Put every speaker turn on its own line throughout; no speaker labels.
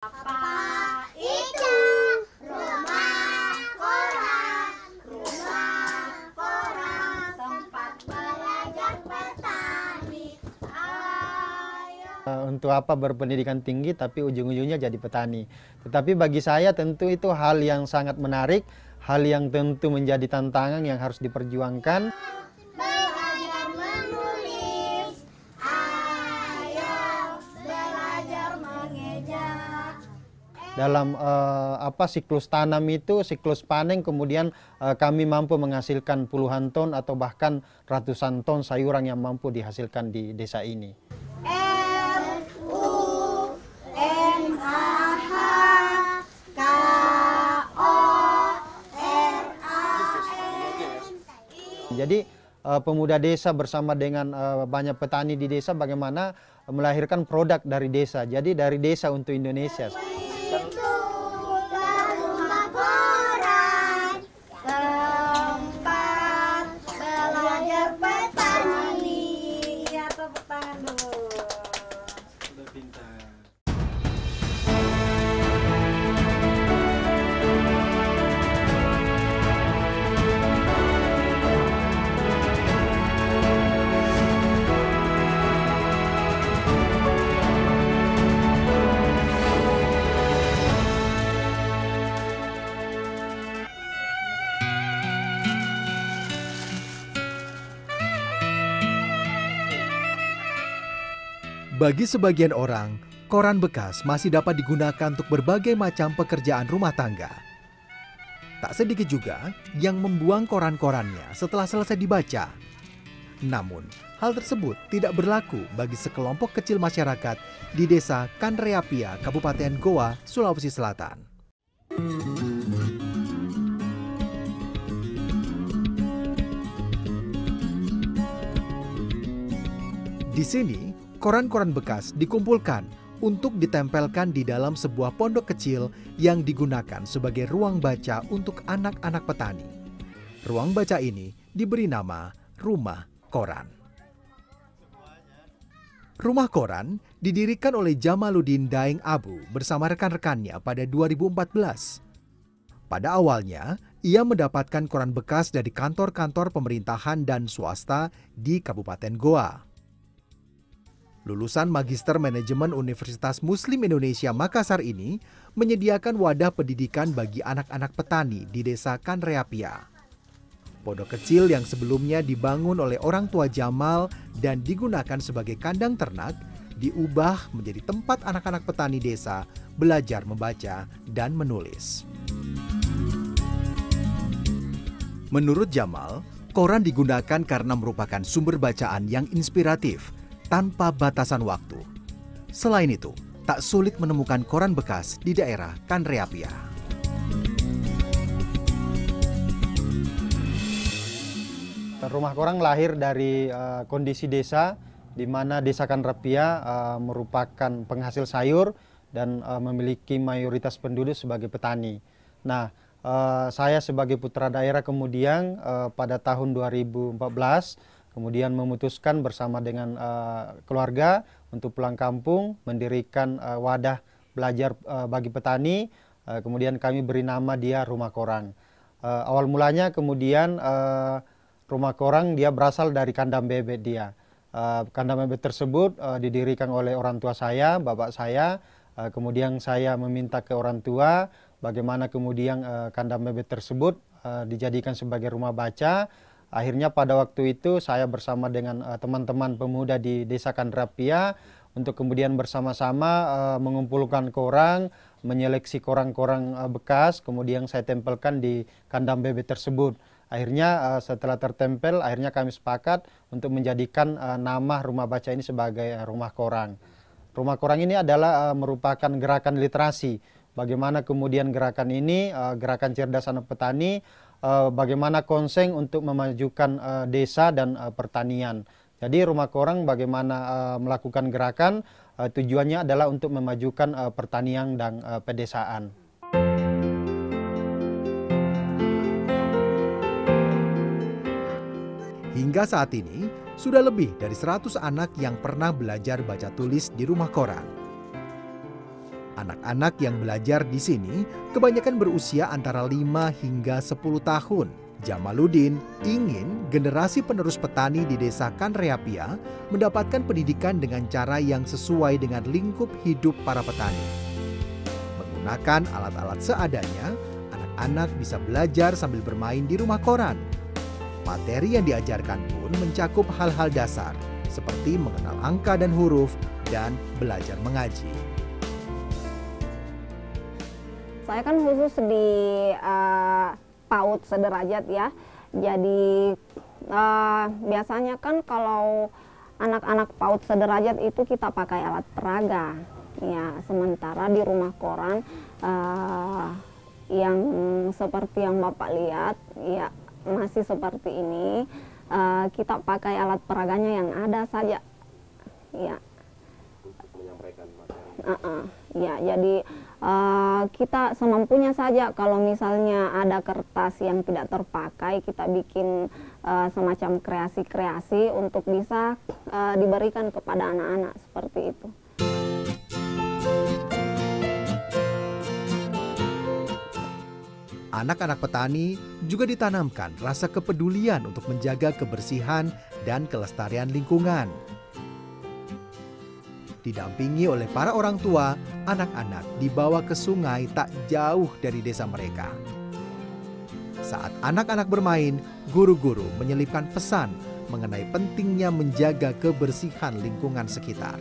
Eh, Untuk apa berpendidikan tinggi tapi ujung-ujungnya jadi petani. Tetapi bagi saya tentu itu hal yang sangat menarik, hal yang tentu menjadi tantangan yang harus diperjuangkan. Dalam eh, apa siklus tanam itu, siklus panen kemudian eh, kami mampu menghasilkan puluhan ton atau bahkan ratusan ton sayuran yang mampu dihasilkan di desa ini. Jadi eh, pemuda desa bersama dengan banyak petani di desa bagaimana melahirkan produk dari desa. Jadi dari desa untuk Indonesia.
Bagi sebagian orang, koran bekas masih dapat digunakan untuk berbagai macam pekerjaan rumah tangga. Tak sedikit juga yang membuang koran-korannya setelah selesai dibaca. Namun, hal tersebut tidak berlaku bagi sekelompok kecil masyarakat di desa Kanreapia, Kabupaten Goa, Sulawesi Selatan. Di sini, koran-koran bekas dikumpulkan untuk ditempelkan di dalam sebuah pondok kecil yang digunakan sebagai ruang baca untuk anak-anak petani. Ruang baca ini diberi nama Rumah Koran. Rumah Koran didirikan oleh Jamaluddin Daeng Abu bersama rekan-rekannya pada 2014. Pada awalnya, ia mendapatkan koran bekas dari kantor-kantor pemerintahan dan swasta di Kabupaten Goa. Lulusan Magister Manajemen Universitas Muslim Indonesia Makassar ini menyediakan wadah pendidikan bagi anak-anak petani di desa Kanreapia. Pondok kecil yang sebelumnya dibangun oleh orang tua Jamal dan digunakan sebagai kandang ternak, diubah menjadi tempat anak-anak petani desa belajar membaca dan menulis. Menurut Jamal, koran digunakan karena merupakan sumber bacaan yang inspiratif tanpa batasan waktu. Selain itu, tak sulit menemukan koran bekas di daerah Kanreapia.
Rumah Korang lahir dari eh, kondisi desa di mana Desa Kanrapia eh, merupakan penghasil sayur dan eh, memiliki mayoritas penduduk sebagai petani. Nah, eh, saya sebagai putra daerah kemudian eh, pada tahun 2014 kemudian memutuskan bersama dengan eh, keluarga untuk pulang kampung mendirikan eh, wadah belajar eh, bagi petani. Eh, kemudian kami beri nama dia Rumah Korang. Eh, awal mulanya kemudian eh, rumah korang dia berasal dari kandang bebek dia. Eh, kandang bebek tersebut eh, didirikan oleh orang tua saya, bapak saya. Eh, kemudian saya meminta ke orang tua bagaimana kemudian eh, kandang bebek tersebut eh, dijadikan sebagai rumah baca. Akhirnya pada waktu itu saya bersama dengan eh, teman-teman pemuda di Desa Kandrapia untuk kemudian bersama-sama eh, mengumpulkan koran, menyeleksi koran-koran eh, bekas, kemudian saya tempelkan di kandang bebek tersebut. Akhirnya eh, setelah tertempel, akhirnya kami sepakat untuk menjadikan eh, nama rumah baca ini sebagai eh, rumah koran. Rumah koran ini adalah eh, merupakan gerakan literasi. Bagaimana kemudian gerakan ini, eh, gerakan cerdas anak petani, eh, bagaimana konseng untuk memajukan eh, desa dan eh, pertanian. Jadi rumah korang bagaimana eh, melakukan gerakan eh, tujuannya adalah untuk memajukan eh, pertanian dan eh, pedesaan.
Hingga saat ini, sudah lebih dari 100 anak yang pernah belajar baca tulis di rumah koran. Anak-anak yang belajar di sini kebanyakan berusia antara 5 hingga 10 tahun. Jamaluddin ingin generasi penerus petani di desa Kanreapia mendapatkan pendidikan dengan cara yang sesuai dengan lingkup hidup para petani. Menggunakan alat-alat seadanya, anak-anak bisa belajar sambil bermain di rumah koran. Materi yang diajarkan pun mencakup hal-hal dasar seperti mengenal angka dan huruf dan belajar mengaji.
Saya kan khusus di uh, PAUD sederajat ya. Jadi uh, biasanya kan kalau anak-anak PAUD sederajat itu kita pakai alat peraga. Ya, sementara di rumah koran uh, yang seperti yang Bapak lihat ya masih seperti ini uh, kita pakai alat peraganya yang ada saja. Ya. Uh -uh. Ya, jadi uh, kita semampunya saja kalau misalnya ada kertas yang tidak terpakai, kita bikin uh, semacam kreasi-kreasi untuk bisa uh, diberikan kepada anak-anak seperti itu.
Anak-anak petani juga ditanamkan rasa kepedulian untuk menjaga kebersihan dan kelestarian lingkungan. Didampingi oleh para orang tua, anak-anak dibawa ke sungai tak jauh dari desa mereka. Saat anak-anak bermain, guru-guru menyelipkan pesan mengenai pentingnya menjaga kebersihan lingkungan sekitar.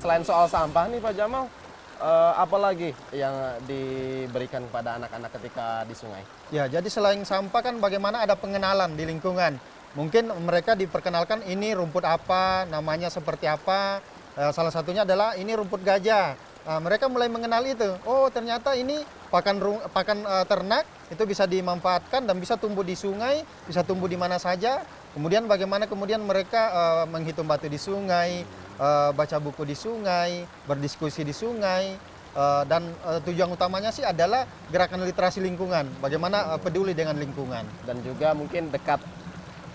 Selain soal sampah nih Pak Jamal, uh, apa lagi yang diberikan kepada anak-anak ketika di sungai?
Ya, jadi selain sampah kan bagaimana ada pengenalan di lingkungan. Mungkin mereka diperkenalkan ini rumput apa, namanya seperti apa. Uh, salah satunya adalah ini rumput gajah. Uh, mereka mulai mengenal itu. Oh, ternyata ini pakan pakan uh, ternak itu bisa dimanfaatkan dan bisa tumbuh di sungai, bisa tumbuh di mana saja. Kemudian bagaimana kemudian mereka uh, menghitung batu di sungai, uh, baca buku di sungai, berdiskusi di sungai, uh, dan uh, tujuan utamanya sih adalah gerakan literasi lingkungan, bagaimana uh, peduli dengan lingkungan.
Dan juga mungkin dekat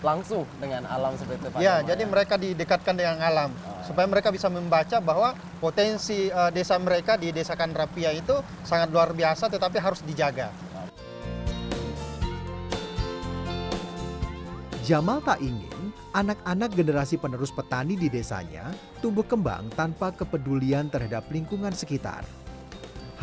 langsung dengan alam seperti itu Pak
Ya,
Jamal,
jadi
ya?
mereka didekatkan dengan alam oh. supaya mereka bisa membaca bahwa potensi uh, desa mereka di Desa Kanrapia itu sangat luar biasa tetapi harus dijaga.
Jamal tak ingin anak-anak generasi penerus petani di desanya tumbuh kembang tanpa kepedulian terhadap lingkungan sekitar.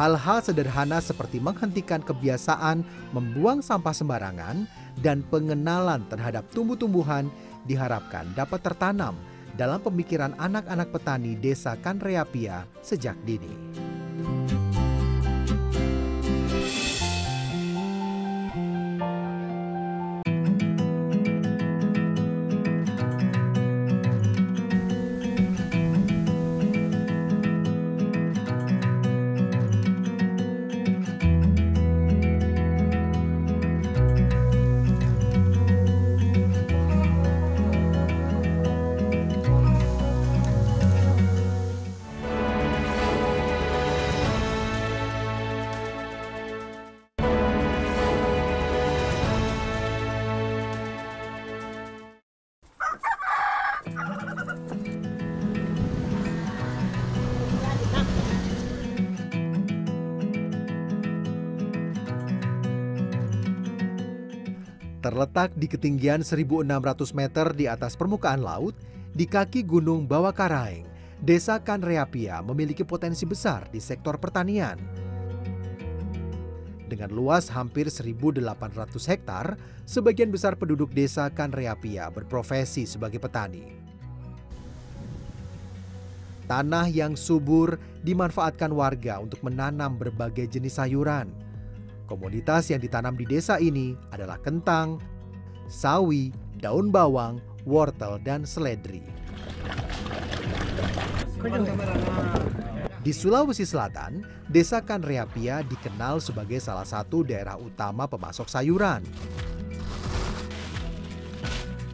Hal-hal sederhana seperti menghentikan kebiasaan membuang sampah sembarangan dan pengenalan terhadap tumbuh-tumbuhan diharapkan dapat tertanam dalam pemikiran anak-anak petani desa Kanreapia sejak dini. Terletak di ketinggian 1.600 meter di atas permukaan laut, di kaki Gunung Bawah Karaeng, Desa Kanreapia memiliki potensi besar di sektor pertanian. Dengan luas hampir 1.800 hektar, sebagian besar penduduk desa Kanreapia berprofesi sebagai petani. Tanah yang subur dimanfaatkan warga untuk menanam berbagai jenis sayuran. Komoditas yang ditanam di desa ini adalah kentang, sawi, daun bawang, wortel, dan seledri. Di Sulawesi Selatan, Desa Kanreapia dikenal sebagai salah satu daerah utama pemasok sayuran.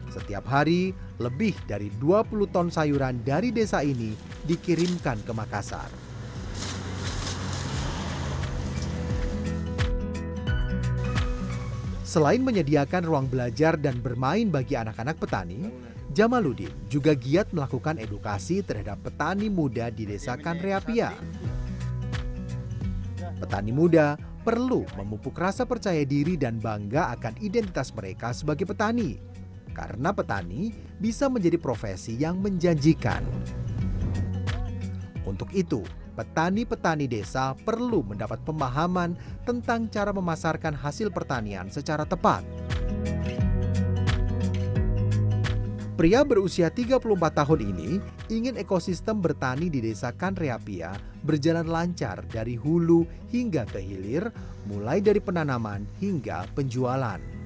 Setiap hari, lebih dari 20 ton sayuran dari desa ini dikirimkan ke Makassar. Selain menyediakan ruang belajar dan bermain bagi anak-anak petani, Jamaluddin juga giat melakukan edukasi terhadap petani muda di desa Kanreapia. Petani muda perlu memupuk rasa percaya diri dan bangga akan identitas mereka sebagai petani. Karena petani bisa menjadi profesi yang menjanjikan. Untuk itu, petani-petani desa perlu mendapat pemahaman tentang cara memasarkan hasil pertanian secara tepat. Pria berusia 34 tahun ini ingin ekosistem bertani di desa Kanreapia berjalan lancar dari hulu hingga ke hilir, mulai dari penanaman hingga penjualan.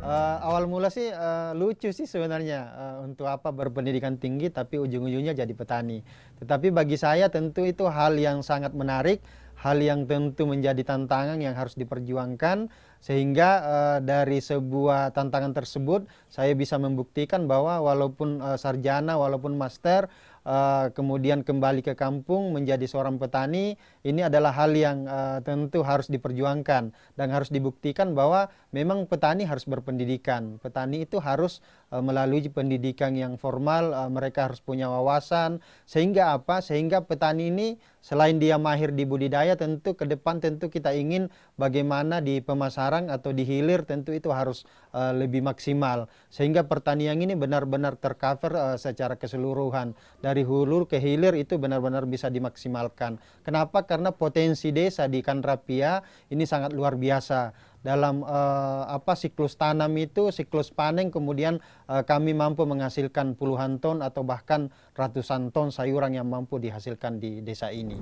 Eh, awal mula sih eh, lucu sih sebenarnya eh, untuk apa berpendidikan tinggi tapi ujung-ujungnya jadi petani. Tetapi bagi saya tentu itu hal yang sangat menarik, hal yang tentu menjadi tantangan yang harus diperjuangkan sehingga eh, dari sebuah tantangan tersebut saya bisa membuktikan bahwa walaupun eh, sarjana, walaupun master eh, kemudian kembali ke kampung menjadi seorang petani ini adalah hal yang eh, tentu harus diperjuangkan dan harus dibuktikan bahwa memang petani harus berpendidikan. Petani itu harus eh, melalui pendidikan yang formal, eh, mereka harus punya wawasan sehingga apa? Sehingga petani ini selain dia mahir di budidaya tentu ke depan tentu kita ingin bagaimana di pemasaran atau di hilir tentu itu harus eh, lebih maksimal sehingga pertanian ini benar-benar tercover eh, secara keseluruhan dari hulu ke hilir itu benar-benar bisa dimaksimalkan. Kenapa? Karena potensi desa di Kanrapia ini sangat luar biasa dalam eh, apa siklus tanam itu siklus panen kemudian eh, kami mampu menghasilkan puluhan ton atau bahkan ratusan ton sayuran yang mampu dihasilkan di desa ini.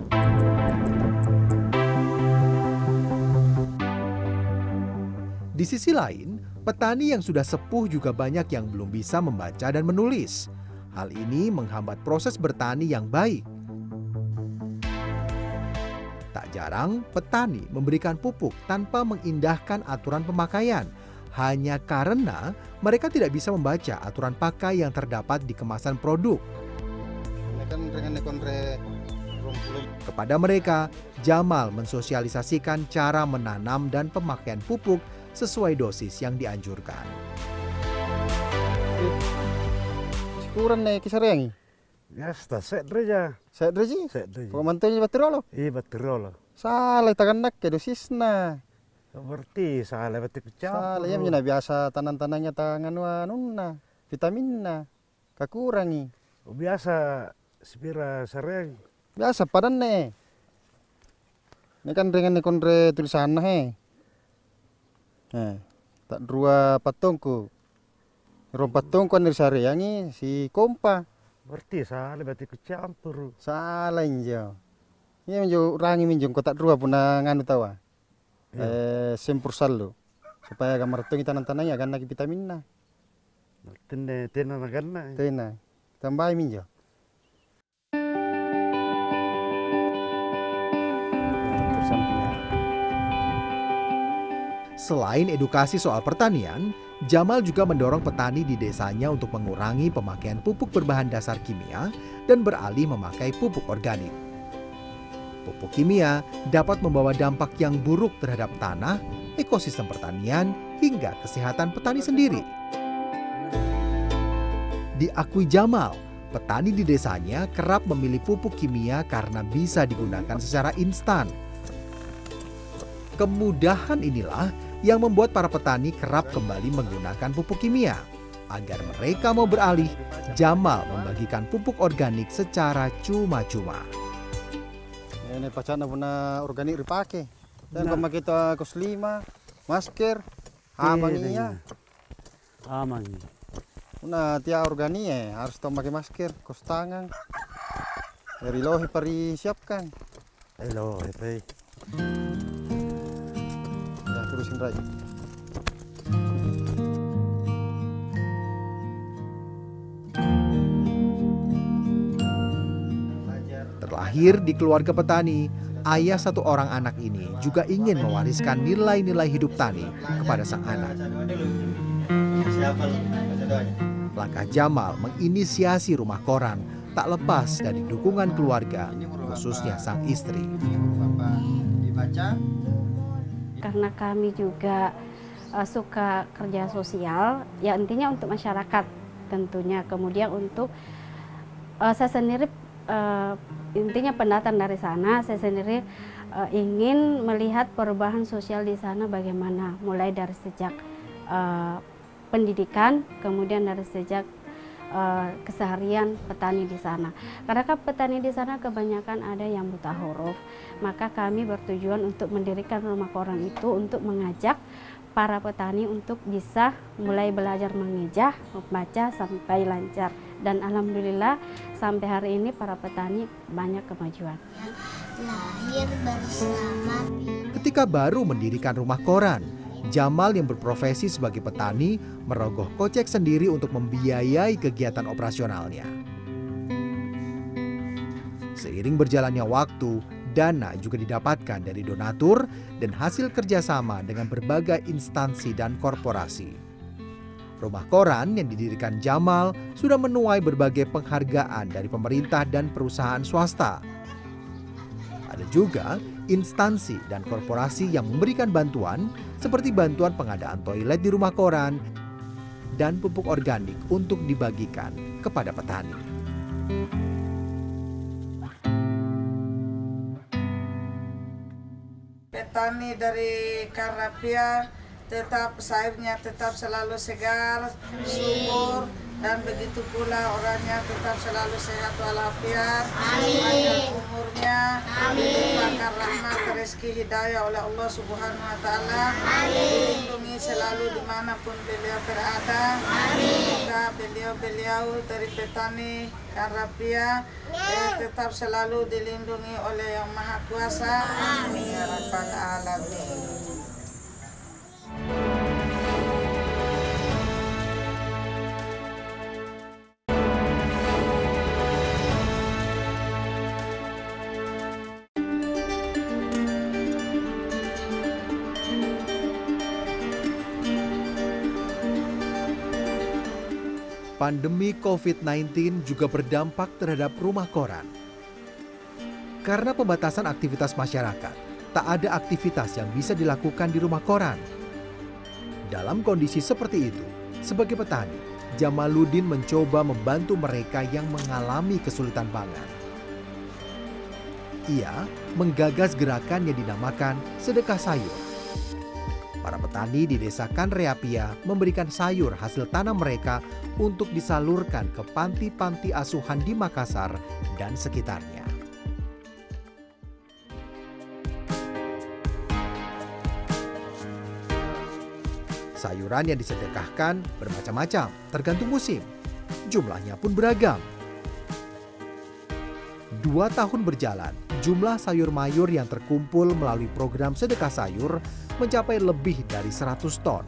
Di sisi lain, petani yang sudah sepuh juga banyak yang belum bisa membaca dan menulis. Hal ini menghambat proses bertani yang baik. Jarang, petani memberikan pupuk tanpa mengindahkan aturan pemakaian, hanya karena mereka tidak bisa membaca aturan pakai yang terdapat di kemasan produk. Kepada mereka, Jamal mensosialisasikan cara menanam dan pemakaian pupuk sesuai dosis yang dianjurkan.
Kurang nih
Ya, sta set reja.
Saya dreji.
Set reja.
Pemantunya baterolo.
Iya, betul.
Salah takan nak ke dosisna.
Berarti salah berarti
Salah ya menjadi biasa tanam-tanamnya tangan nunna vitaminna kakurangi.
Oh, Biasa sepira sering.
Biasa padan nih. Ini kan dengan kondre tulisan he. Eh, tak dua patungku. Rom patungku kan dari sariangi si kompa.
Berarti salah berarti kecampur.
Salah injo. Ini menjo rangi minjung kota dua puna nganu tawa. Eh, sempur salu. Supaya gamar tung tanam-tanamnya kan lagi vitaminna.
Tene tena nagana.
Tena. Tambah minjo.
Selain edukasi soal pertanian, Jamal juga mendorong petani di desanya untuk mengurangi pemakaian pupuk berbahan dasar kimia dan beralih memakai pupuk organik. Pupuk kimia dapat membawa dampak yang buruk terhadap tanah, ekosistem pertanian, hingga kesehatan petani sendiri. Diakui Jamal, petani di desanya kerap memilih pupuk kimia karena bisa digunakan secara instan. Kemudahan inilah yang membuat para petani kerap kembali menggunakan pupuk kimia. Agar mereka mau beralih, Jamal membagikan pupuk organik secara cuma-cuma.
Ini pacana puna organik dipake. Dan nah. kita kos lima, masker, aman iya.
Aman.
Una tia organik eh, harus tau pakai masker, kos tangan. Dari lohi pari siapkan.
Hello, hepe.
Terusin raja.
Terlahir di keluarga petani, ayah satu orang anak ini juga ingin mewariskan nilai-nilai hidup tani kepada sang anak. Langkah Jamal menginisiasi rumah koran tak lepas dari dukungan keluarga, khususnya sang istri.
Dibaca.
Karena kami juga eh, suka kerja sosial, ya intinya untuk masyarakat tentunya. Kemudian untuk eh, saya sendiri eh, intinya pendatang dari sana, saya sendiri eh, ingin melihat perubahan sosial di sana bagaimana, mulai dari sejak eh, pendidikan, kemudian dari sejak eh, keseharian petani di sana. Karena kan petani di sana kebanyakan ada yang buta huruf, maka kami bertujuan untuk mendirikan rumah koran itu untuk mengajak para petani untuk bisa mulai belajar mengejah, membaca sampai lancar. Dan alhamdulillah sampai hari ini para petani banyak kemajuan.
Lahir bersama
Ketika baru mendirikan rumah koran, Jamal yang berprofesi sebagai petani merogoh kocek sendiri untuk membiayai kegiatan operasionalnya. Seiring berjalannya waktu, dana juga didapatkan dari donatur dan hasil kerjasama dengan berbagai instansi dan korporasi. Rumah koran yang didirikan Jamal sudah menuai berbagai penghargaan dari pemerintah dan perusahaan swasta. Ada juga instansi dan korporasi yang memberikan bantuan seperti bantuan pengadaan toilet di rumah koran dan pupuk organik untuk dibagikan kepada petani.
petani dari Karapia tetap sayurnya tetap selalu segar, subur dan begitu pula orangnya tetap selalu sehat walafiat, panjang umurnya, dilimpahkan rahmat rezeki hidayah oleh Allah Subhanahu Wa Taala, dilindungi selalu di mana pun beliau berada, semoga beliau-beliau dari petani Karapia eh, tetap selalu dilindungi oleh Yang Maha Kuasa, amin. Ya rabbal alamin.
Pandemi COVID-19 juga berdampak terhadap rumah koran. Karena pembatasan aktivitas masyarakat, tak ada aktivitas yang bisa dilakukan di rumah koran. Dalam kondisi seperti itu, sebagai petani, Jamaluddin mencoba membantu mereka yang mengalami kesulitan pangan. Ia menggagas gerakan yang dinamakan sedekah sayur. Para petani di desa Kanreapia memberikan sayur hasil tanam mereka untuk disalurkan ke panti-panti asuhan di Makassar dan sekitarnya. Sayuran yang disedekahkan bermacam-macam, tergantung musim. Jumlahnya pun beragam. Dua tahun berjalan, jumlah sayur mayur yang terkumpul melalui program sedekah sayur mencapai lebih dari 100 ton.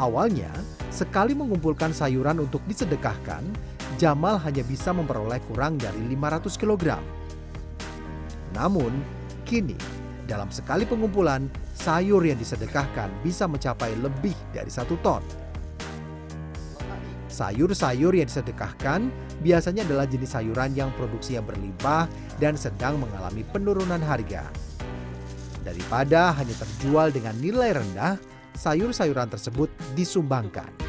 Awalnya, sekali mengumpulkan sayuran untuk disedekahkan, Jamal hanya bisa memperoleh kurang dari 500 kg. Namun, kini dalam sekali pengumpulan, sayur yang disedekahkan bisa mencapai lebih dari satu ton. Sayur-sayur yang disedekahkan biasanya adalah jenis sayuran yang produksinya berlimpah dan sedang mengalami penurunan harga. Daripada hanya terjual dengan nilai rendah, sayur-sayuran tersebut disumbangkan.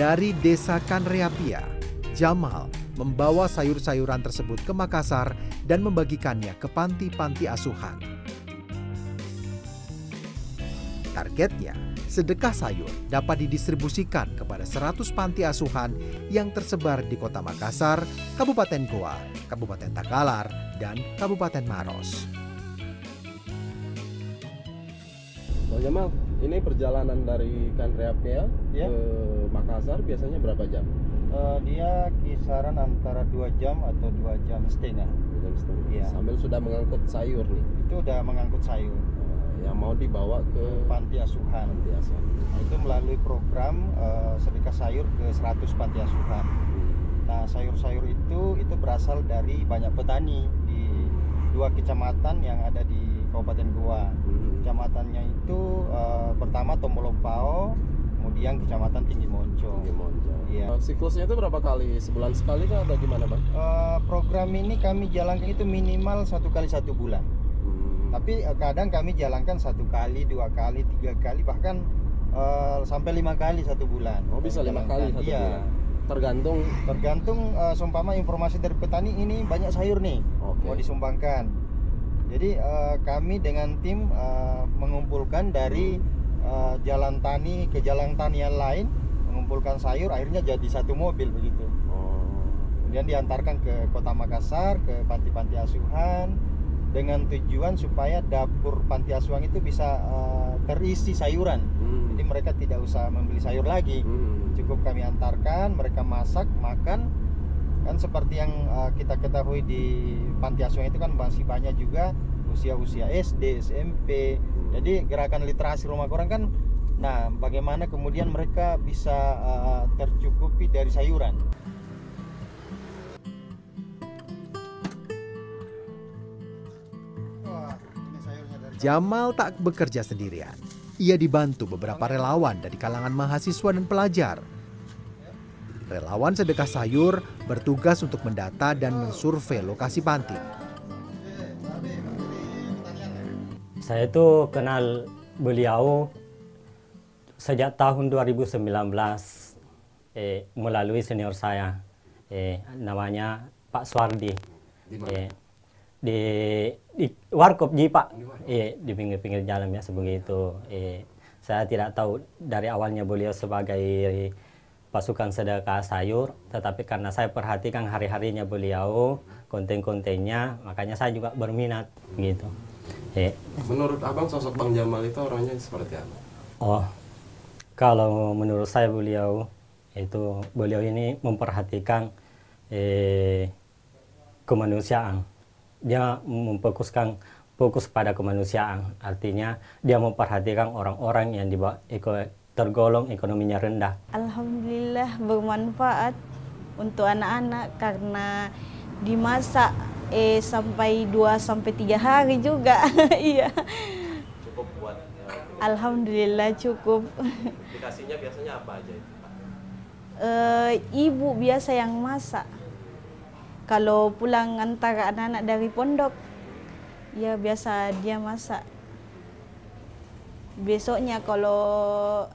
Dari desa Kanreapia, Jamal membawa sayur-sayuran tersebut ke Makassar dan membagikannya ke panti-panti asuhan. Targetnya, sedekah sayur dapat didistribusikan kepada 100 panti asuhan yang tersebar di Kota Makassar, Kabupaten Goa, Kabupaten Takalar, dan Kabupaten Maros.
Bang Jamal, ini perjalanan dari Kanreapia
Ya.
ke Makassar biasanya berapa jam?
Eh, dia kisaran antara dua jam atau dua jam setengah.
Dua jam setengah.
Iya.
Sambil sudah mengangkut sayur nih,
Itu udah mengangkut sayur
yang mau dibawa ke
panti asuhan.
panti asuhan.
Nah, itu melalui program eh, sedekah sayur ke 100 panti asuhan. Nah, sayur-sayur itu itu berasal dari banyak petani di dua kecamatan yang ada di Kabupaten Goa.
Hmm.
Kecamatannya itu eh, pertama Tombolompao, kemudian kecamatan Tinggi Moncong.
Tinggi Moncong.
Iya.
Eh, Siklusnya itu berapa kali? Sebulan sekali kah atau gimana bang?
Eh, program ini kami jalankan itu minimal satu kali satu bulan. Tapi eh, kadang kami jalankan satu kali, dua kali, tiga kali, bahkan eh, sampai lima kali satu bulan.
Oh bisa lima kali satu
Iya.
bulan. Tergantung.
Tergantung eh, seumpama informasi dari petani ini banyak sayur nih
Oke.
mau disumbangkan. Jadi eh, kami dengan tim eh, mengumpulkan dari eh, jalan tani ke jalan tani yang lain, mengumpulkan sayur, akhirnya jadi satu mobil begitu.
Oh.
Kemudian diantarkan ke kota Makassar, ke panti-panti asuhan, dengan tujuan supaya dapur panti asuhan itu bisa eh, terisi sayuran.
Hmm.
Jadi mereka tidak usah membeli sayur lagi.
Hmm.
Cukup kami antarkan, mereka masak, makan. Kan seperti yang eh, kita ketahui di panti asuhan itu kan masih banyak juga usia-usia SD, SMP. Jadi gerakan literasi rumah koran kan nah bagaimana kemudian mereka bisa eh, tercukupi dari sayuran.
Jamal tak bekerja sendirian. Ia dibantu beberapa relawan dari kalangan mahasiswa dan pelajar. Relawan sedekah sayur bertugas untuk mendata dan mensurvei lokasi panti.
Saya itu kenal beliau sejak tahun 2019 eh, melalui senior saya eh, namanya Pak Suardi eh, di, di warkop ji Pak. Eh, di pinggir-pinggir jalan biasa begitu. Eh, saya tidak tahu dari awalnya beliau sebagai pasukan sedekah sayur tetapi karena saya perhatikan hari-harinya beliau konten-kontennya makanya saya juga berminat gitu. Eh,
Menurut abang sosok bang Jamal itu orangnya seperti apa?
Oh, kalau menurut saya beliau itu beliau ini memperhatikan eh, kemanusiaan. Dia memfokuskan fokus pada kemanusiaan. Artinya dia memperhatikan orang-orang yang di bawah eko, tergolong ekonominya rendah.
Alhamdulillah bermanfaat untuk anak-anak karena dimasak eh sampai 2 sampai 3 hari juga. Iya.
Cukup buat
Alhamdulillah cukup.
dikasihnya biasanya apa aja itu Pak?
Eh, ibu biasa yang masak. Kalau pulang antara anak-anak dari pondok, ya biasa dia masak. Besoknya kalau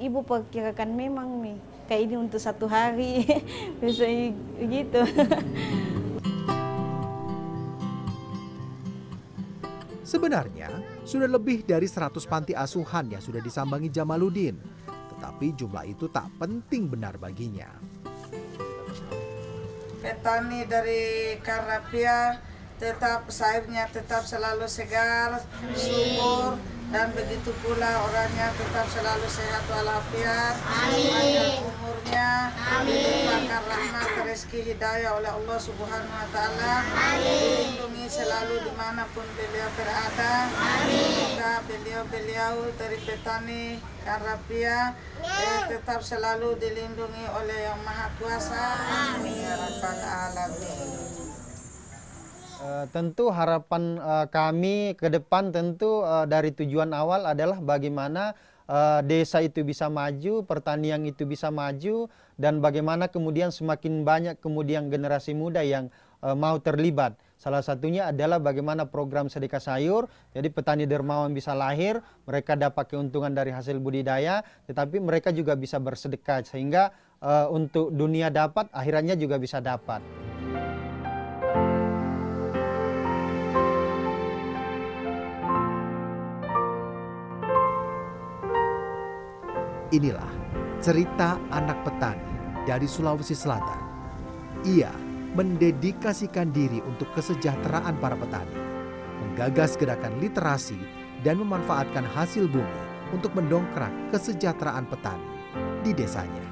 ibu perkirakan memang nih kayak ini untuk satu hari, besoknya begitu.
Sebenarnya, sudah lebih dari 100 panti asuhan yang sudah disambangi Jamaluddin. Tetapi jumlah itu tak penting benar baginya.
Petani dari Karapia tetap sayurnya tetap selalu segar, subur, dan begitu pula orangnya tetap selalu sehat walafiat, panjang umurnya, dilimpahkan rahmat rezeki hidayah oleh Allah Subhanahu Wa Taala, dilindungi selalu di mana pun beliau berada, semoga beliau-beliau dari petani Karapia eh, tetap selalu dilindungi oleh Yang Maha Kuasa, amin. Ya rabbal alamin.
Eh, tentu harapan eh, kami ke depan tentu eh, dari tujuan awal adalah bagaimana eh, desa itu bisa maju, pertanian itu bisa maju dan bagaimana kemudian semakin banyak kemudian generasi muda yang eh, mau terlibat. Salah satunya adalah bagaimana program sedekah sayur. Jadi petani dermawan bisa lahir, mereka dapat keuntungan dari hasil budidaya, tetapi mereka juga bisa bersedekah sehingga eh, untuk dunia dapat, akhirannya juga bisa dapat.
Inilah cerita anak petani dari Sulawesi Selatan. Ia mendedikasikan diri untuk kesejahteraan para petani, menggagas gerakan literasi, dan memanfaatkan hasil bumi untuk mendongkrak kesejahteraan petani di desanya.